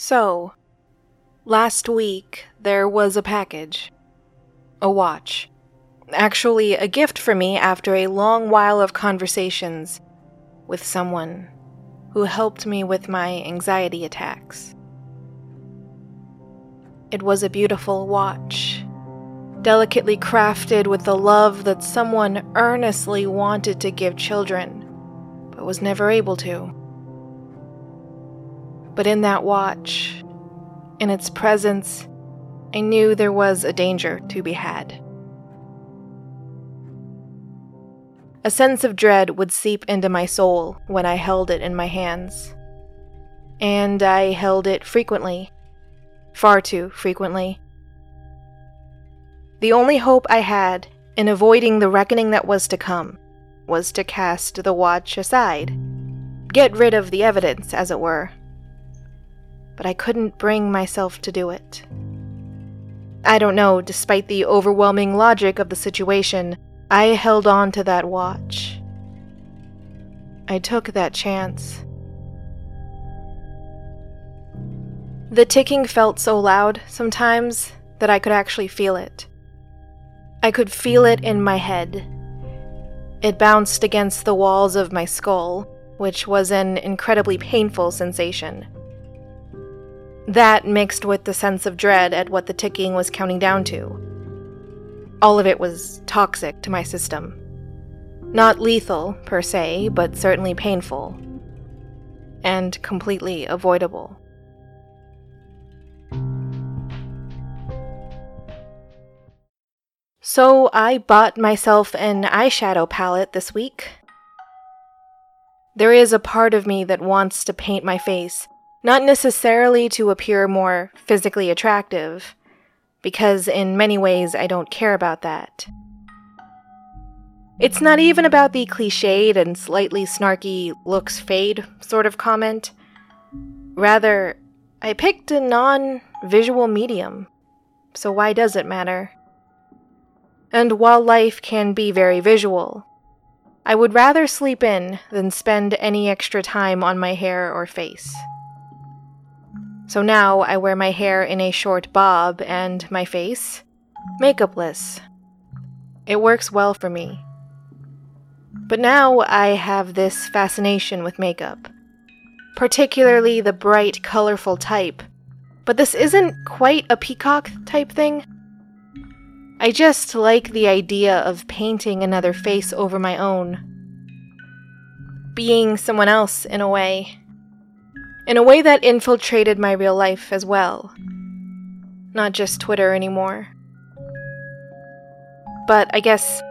So, last week there was a package. A watch. Actually, a gift for me after a long while of conversations with someone who helped me with my anxiety attacks. It was a beautiful watch, delicately crafted with the love that someone earnestly wanted to give children, but was never able to. But in that watch, in its presence, I knew there was a danger to be had. A sense of dread would seep into my soul when I held it in my hands. And I held it frequently, far too frequently. The only hope I had in avoiding the reckoning that was to come was to cast the watch aside, get rid of the evidence, as it were but I couldn't bring myself to do it. I don't know, despite the overwhelming logic of the situation, I held on to that watch. I took that chance. The ticking felt so loud sometimes that I could actually feel it. I could feel it in my head. It bounced against the walls of my skull, which was an incredibly painful sensation. That mixed with the sense of dread at what the ticking was counting down to. All of it was toxic to my system. Not lethal, per se, but certainly painful. And completely avoidable. So I bought myself an eyeshadow palette this week. There is a part of me that wants to paint my face not necessarily to appear more physically attractive, because in many ways I don't care about that. It's not even about the cliched and slightly snarky looks fade sort of comment. Rather, I picked a non visual medium, so why does it matter? And while life can be very visual, I would rather sleep in than spend any extra time on my hair or face. So now I wear my hair in a short bob and my face makeupless. It works well for me. But now I have this fascination with makeup, particularly the bright, colorful type. But this isn't quite a peacock type thing. I just like the idea of painting another face over my own. Being someone else in a way in a way that infiltrated my real life as well. Not just Twitter anymore. But I guess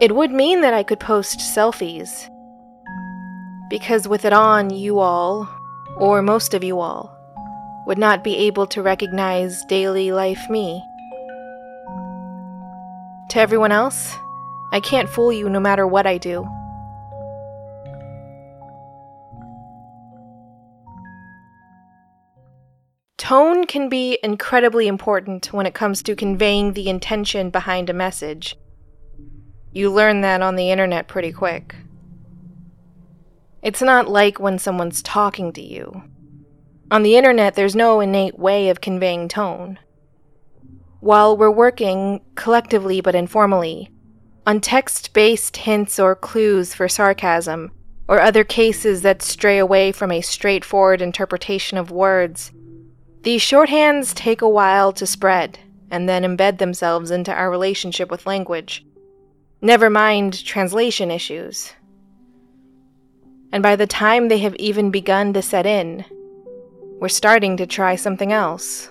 it would mean that I could post selfies. Because with it on, you all, or most of you all, would not be able to recognize daily life me. To everyone else, I can't fool you no matter what I do. Tone can be incredibly important when it comes to conveying the intention behind a message. You learn that on the internet pretty quick. It's not like when someone's talking to you. On the internet, there's no innate way of conveying tone. While we're working, collectively but informally, on text based hints or clues for sarcasm, or other cases that stray away from a straightforward interpretation of words, these shorthands take a while to spread and then embed themselves into our relationship with language. Never mind translation issues. And by the time they have even begun to set in, we're starting to try something else.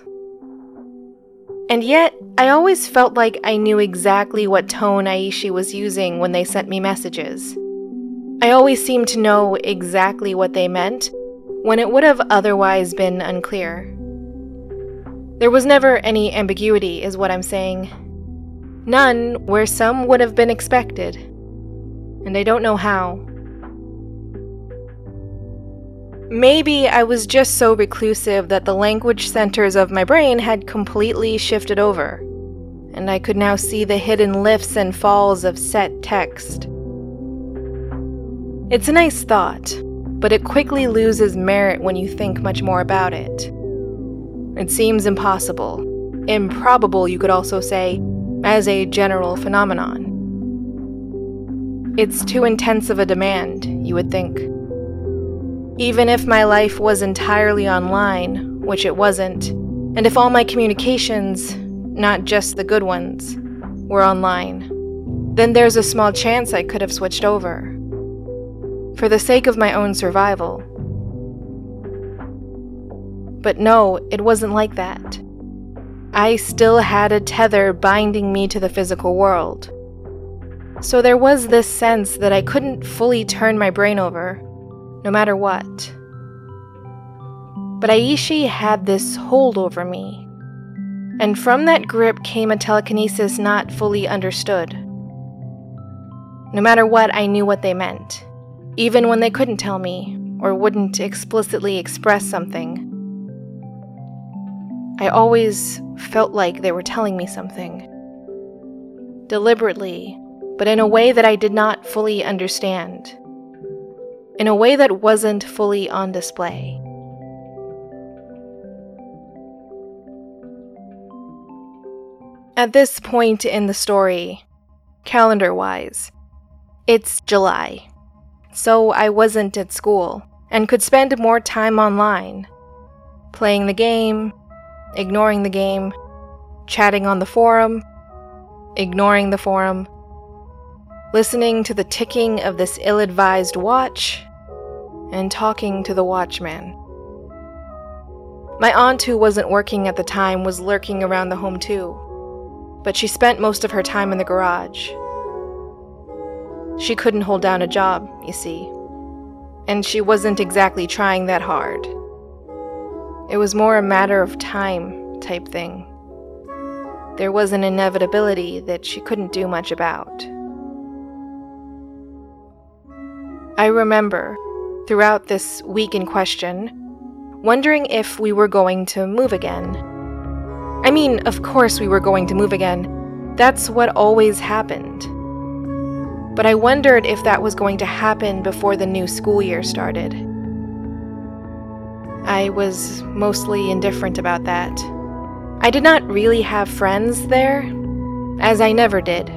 And yet, I always felt like I knew exactly what tone Aishi was using when they sent me messages. I always seemed to know exactly what they meant when it would have otherwise been unclear. There was never any ambiguity, is what I'm saying. None where some would have been expected. And I don't know how. Maybe I was just so reclusive that the language centers of my brain had completely shifted over, and I could now see the hidden lifts and falls of set text. It's a nice thought, but it quickly loses merit when you think much more about it. It seems impossible. Improbable, you could also say, as a general phenomenon. It's too intense of a demand, you would think. Even if my life was entirely online, which it wasn't, and if all my communications, not just the good ones, were online, then there's a small chance I could have switched over. For the sake of my own survival. But no, it wasn't like that. I still had a tether binding me to the physical world. So there was this sense that I couldn't fully turn my brain over, no matter what. But Aishi had this hold over me. And from that grip came a telekinesis not fully understood. No matter what, I knew what they meant, even when they couldn't tell me or wouldn't explicitly express something. I always felt like they were telling me something. Deliberately, but in a way that I did not fully understand. In a way that wasn't fully on display. At this point in the story, calendar wise, it's July. So I wasn't at school and could spend more time online, playing the game, ignoring the game, chatting on the forum, ignoring the forum, listening to the ticking of this ill advised watch, and talking to the watchman. My aunt, who wasn't working at the time, was lurking around the home too but she spent most of her time in the garage. She couldn't hold down a job, you see, and she wasn't exactly trying that hard. It was more a matter of time type thing. There was an inevitability that she couldn't do much about. I remember, throughout this week in question, wondering if we were going to move again I mean, of course we were going to move again. That's what always happened. But I wondered if that was going to happen before the new school year started. I was mostly indifferent about that. I did not really have friends there, as I never did.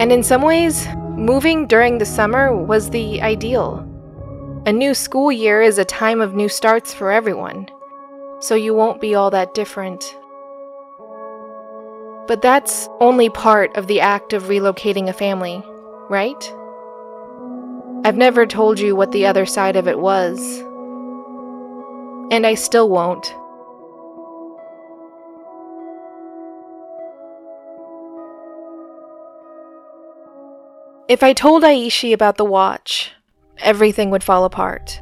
And in some ways, moving during the summer was the ideal. A new school year is a time of new starts for everyone, so you won't be all that different but that's only part of the act of relocating a family, right? I've never told you what the other side of it was. And I still won't. If I told Aishi about the watch, everything would fall apart.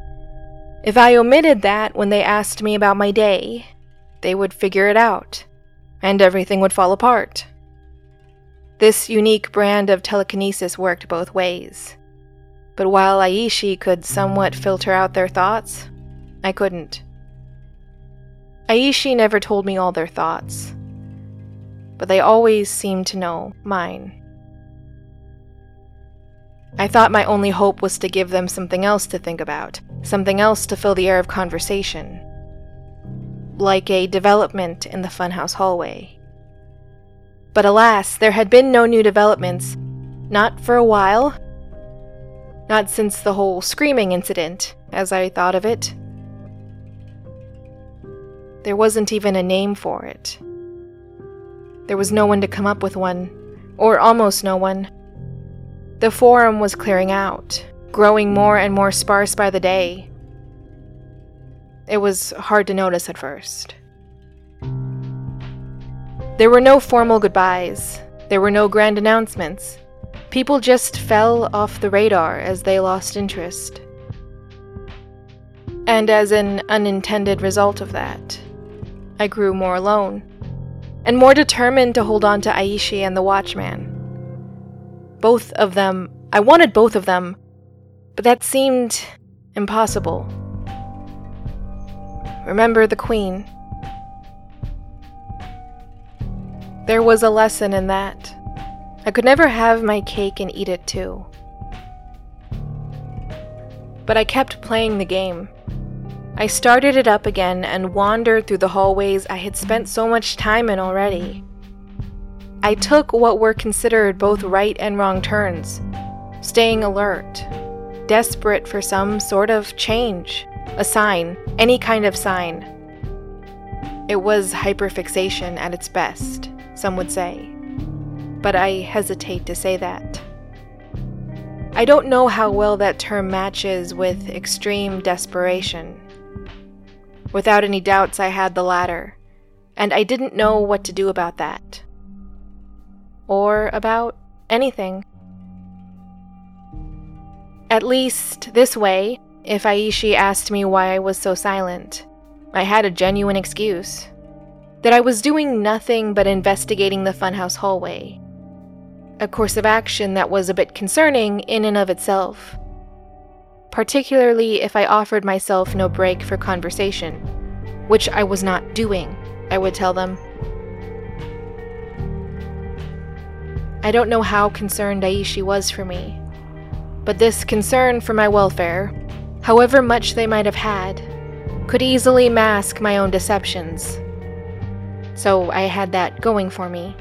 If I omitted that when they asked me about my day, they would figure it out and everything would fall apart. This unique brand of telekinesis worked both ways. But while Aishi could somewhat filter out their thoughts, I couldn't. Aishi never told me all their thoughts, but they always seemed to know mine. I thought my only hope was to give them something else to think about, something else to fill the air of conversation like a development in the funhouse hallway. But alas, there had been no new developments. Not for a while. Not since the whole screaming incident, as I thought of it. There wasn't even a name for it. There was no one to come up with one, or almost no one. The forum was clearing out, growing more and more sparse by the day. It was hard to notice at first. There were no formal goodbyes, there were no grand announcements. People just fell off the radar as they lost interest. And as an unintended result of that, I grew more alone, and more determined to hold on to Aishi and the Watchman. Both of them, I wanted both of them, but that seemed impossible. Remember the Queen. There was a lesson in that. I could never have my cake and eat it too. But I kept playing the game. I started it up again and wandered through the hallways I had spent so much time in already. I took what were considered both right and wrong turns, staying alert, desperate for some sort of change, a sign, any kind of sign. It was hyperfixation at its best, some would say. But I hesitate to say that. I don't know how well that term matches with extreme desperation. Without any doubts, I had the latter, and I didn't know what to do about that. Or about anything. At least, this way, if Aishi asked me why I was so silent, I had a genuine excuse. That I was doing nothing but investigating the funhouse hallway. A course of action that was a bit concerning in and of itself. Particularly if I offered myself no break for conversation, which I was not doing, I would tell them. I don't know how concerned Aishi was for me, but this concern for my welfare, however much they might have had, could easily mask my own deceptions. So I had that going for me.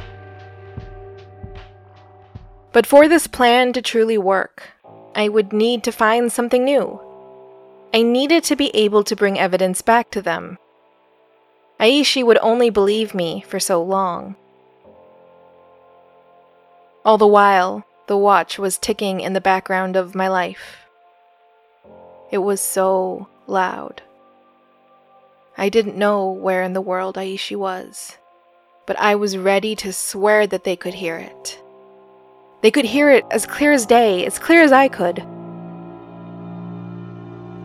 But for this plan to truly work, I would need to find something new. I needed to be able to bring evidence back to them. Aishi would only believe me for so long. All the while, the watch was ticking in the background of my life. It was so loud. I didn't know where in the world Aishi was, but I was ready to swear that they could hear it. They could hear it as clear as day, as clear as I could.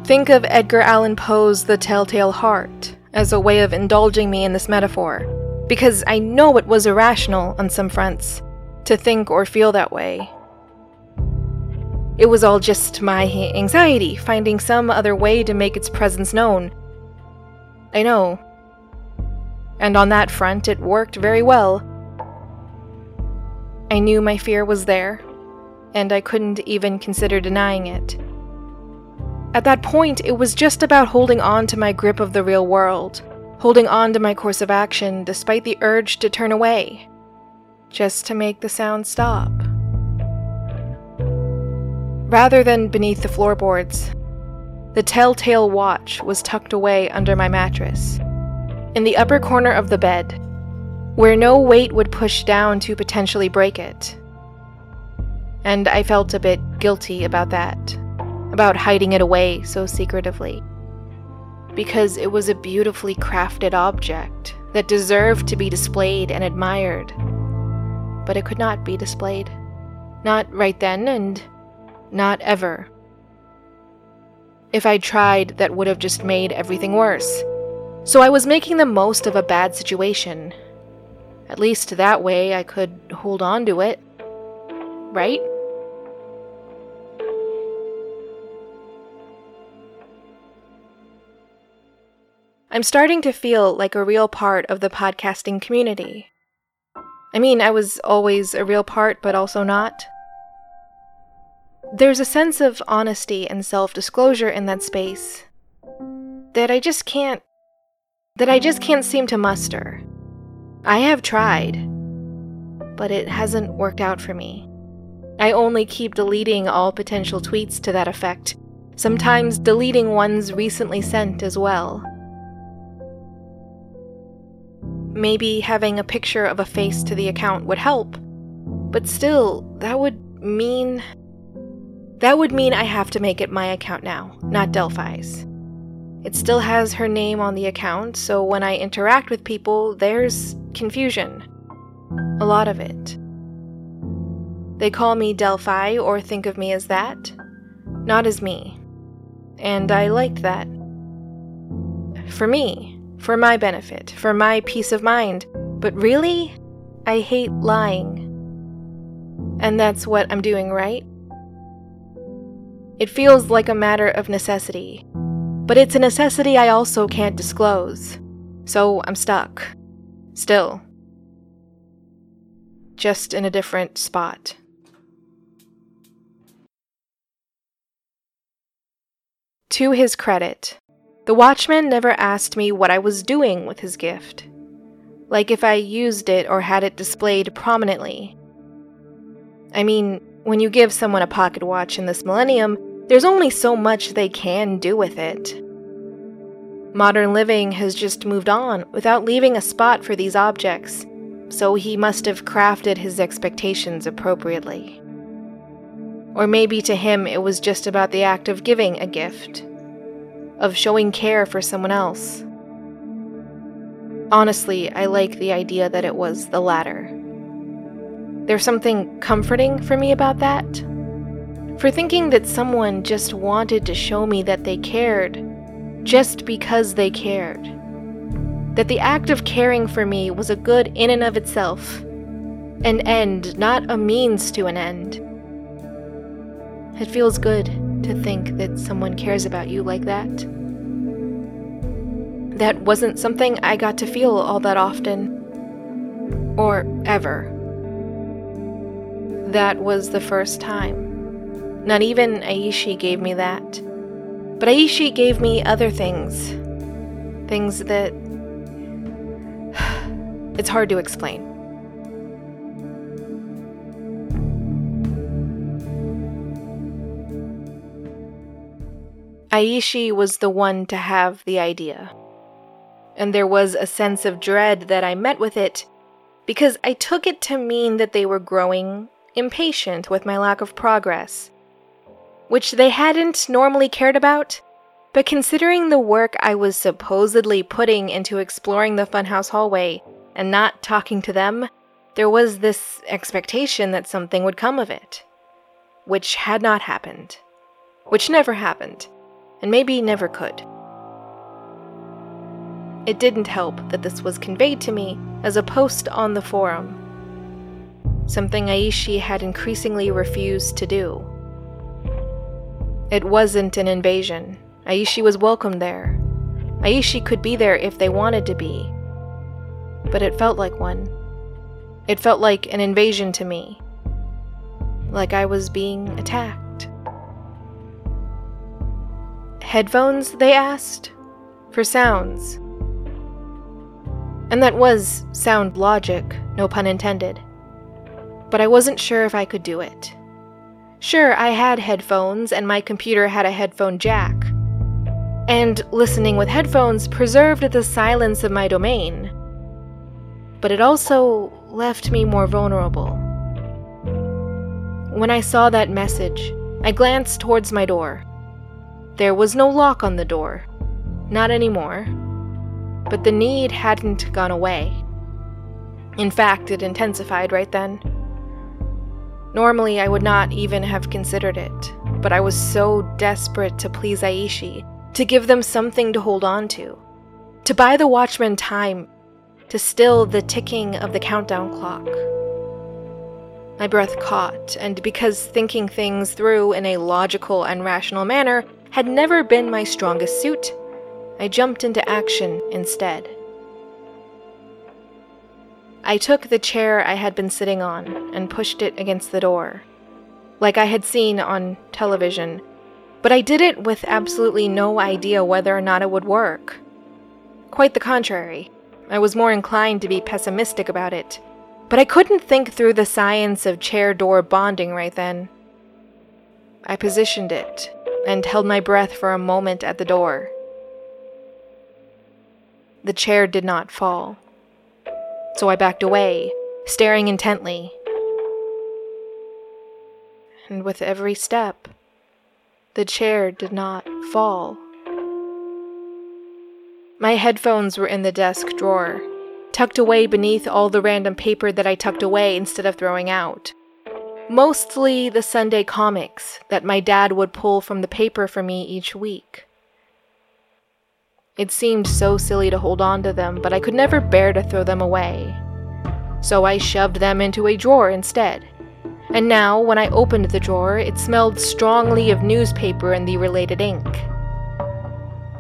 Think of Edgar Allan Poe's The Telltale Heart as a way of indulging me in this metaphor, because I know it was irrational on some fronts to think or feel that way. It was all just my anxiety, finding some other way to make its presence known. I know. And on that front, it worked very well. I knew my fear was there, and I couldn't even consider denying it. At that point, it was just about holding on to my grip of the real world, holding on to my course of action despite the urge to turn away just to make the sound stop. Rather than beneath the floorboards, the telltale watch was tucked away under my mattress, in the upper corner of the bed, where no weight would push down to potentially break it. And I felt a bit guilty about that, about hiding it away so secretively. Because it was a beautifully crafted object that deserved to be displayed and admired but it could not be displayed. Not right then, and not ever. If I'd tried, that would have just made everything worse. So I was making the most of a bad situation. At least that way I could hold on to it. Right? I'm starting to feel like a real part of the podcasting community. I mean, I was always a real part, but also not. There's a sense of honesty and self disclosure in that space that I just can't. that I just can't seem to muster. I have tried, but it hasn't worked out for me. I only keep deleting all potential tweets to that effect, sometimes deleting ones recently sent as well. Maybe having a picture of a face to the account would help. But still, that would mean. That would mean I have to make it my account now, not Delphi's. It still has her name on the account, so when I interact with people, there's confusion. A lot of it. They call me Delphi or think of me as that, not as me. And I liked that. For me, for my benefit, for my peace of mind. But really, I hate lying. And that's what I'm doing, right? It feels like a matter of necessity. But it's a necessity I also can't disclose. So I'm stuck. Still. Just in a different spot. To his credit, The watchman never asked me what I was doing with his gift, like if I used it or had it displayed prominently. I mean, when you give someone a pocket watch in this millennium, there's only so much they can do with it. Modern living has just moved on without leaving a spot for these objects, so he must have crafted his expectations appropriately. Or maybe to him it was just about the act of giving a gift, of showing care for someone else. Honestly, I like the idea that it was the latter. There's something comforting for me about that. For thinking that someone just wanted to show me that they cared, just because they cared. That the act of caring for me was a good in and of itself, an end, not a means to an end. It feels good to think that someone cares about you like that. That wasn't something I got to feel all that often. Or ever. That was the first time. Not even Aishi gave me that. But Aishi gave me other things. Things that. it's hard to explain. Aishi was the one to have the idea. And there was a sense of dread that I met with it because I took it to mean that they were growing impatient with my lack of progress, which they hadn't normally cared about. But considering the work I was supposedly putting into exploring the funhouse hallway and not talking to them, there was this expectation that something would come of it. Which had not happened. Which never happened and maybe never could. It didn't help that this was conveyed to me as a post on the forum, something Aishi had increasingly refused to do. It wasn't an invasion. Aishi was welcome there. Aishi could be there if they wanted to be. But it felt like one. It felt like an invasion to me. Like I was being attacked. Headphones, they asked? For sounds. And that was sound logic, no pun intended. But I wasn't sure if I could do it. Sure, I had headphones, and my computer had a headphone jack. And listening with headphones preserved the silence of my domain. But it also left me more vulnerable. When I saw that message, I glanced towards my door. There was no lock on the door. Not anymore. But the need hadn't gone away. In fact, it intensified right then. Normally, I would not even have considered it, but I was so desperate to please Aishi, to give them something to hold on to, to buy the watchman time, to still the ticking of the countdown clock. My breath caught, and because thinking things through in a logical and rational manner had never been my strongest suit. I jumped into action instead. I took the chair I had been sitting on and pushed it against the door, like I had seen on television, but I did it with absolutely no idea whether or not it would work. Quite the contrary, I was more inclined to be pessimistic about it, but I couldn't think through the science of chair door bonding right then. I positioned it and held my breath for a moment at the door. The chair did not fall, so I backed away, staring intently. And with every step, the chair did not fall. My headphones were in the desk drawer, tucked away beneath all the random paper that I tucked away instead of throwing out. Mostly the Sunday comics that my dad would pull from the paper for me each week. It seemed so silly to hold on to them, but I could never bear to throw them away. So I shoved them into a drawer instead. And now, when I opened the drawer, it smelled strongly of newspaper and the related ink.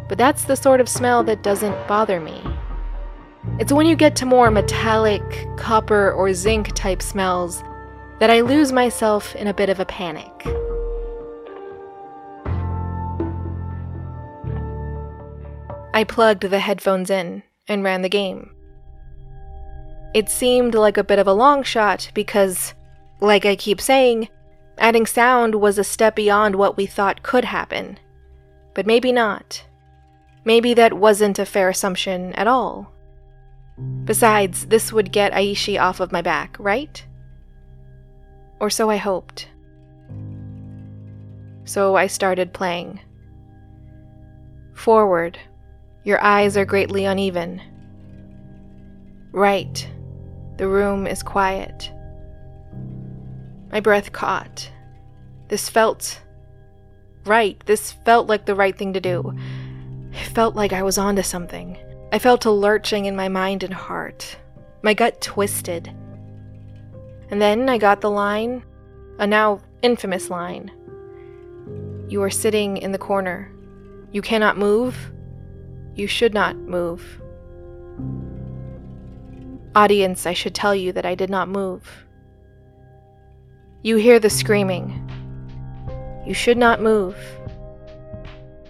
But that's the sort of smell that doesn't bother me. It's when you get to more metallic, copper, or zinc type smells that I lose myself in a bit of a panic. I plugged the headphones in and ran the game. It seemed like a bit of a long shot because, like I keep saying, adding sound was a step beyond what we thought could happen. But maybe not. Maybe that wasn't a fair assumption at all. Besides, this would get Aishi off of my back, right? Or so I hoped. So I started playing. Forward. Your eyes are greatly uneven. Right. The room is quiet. My breath caught. This felt right. This felt like the right thing to do. It felt like I was onto something. I felt a lurching in my mind and heart. My gut twisted. And then I got the line, a now infamous line. You are sitting in the corner. You cannot move. You should not move. Audience, I should tell you that I did not move. You hear the screaming. You should not move.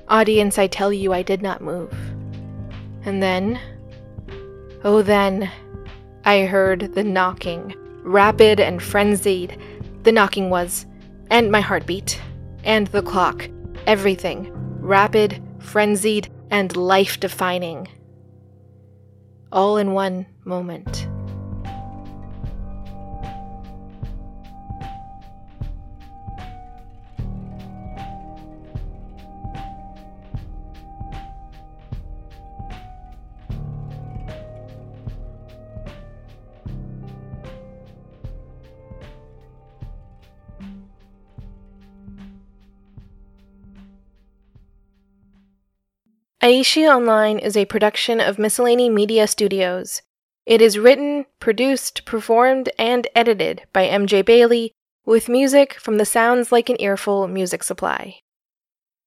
Audience, I tell you I did not move. And then, oh, then, I heard the knocking, rapid and frenzied. The knocking was, and my heartbeat, and the clock, everything, rapid, frenzied, and life defining. All in one moment. Aishi Online is a production of Miscellany Media Studios. It is written, produced, performed, and edited by MJ Bailey, with music from the Sounds Like an Earful music supply.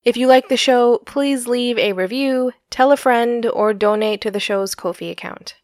If you like the show, please leave a review, tell a friend, or donate to the show's Ko-fi account.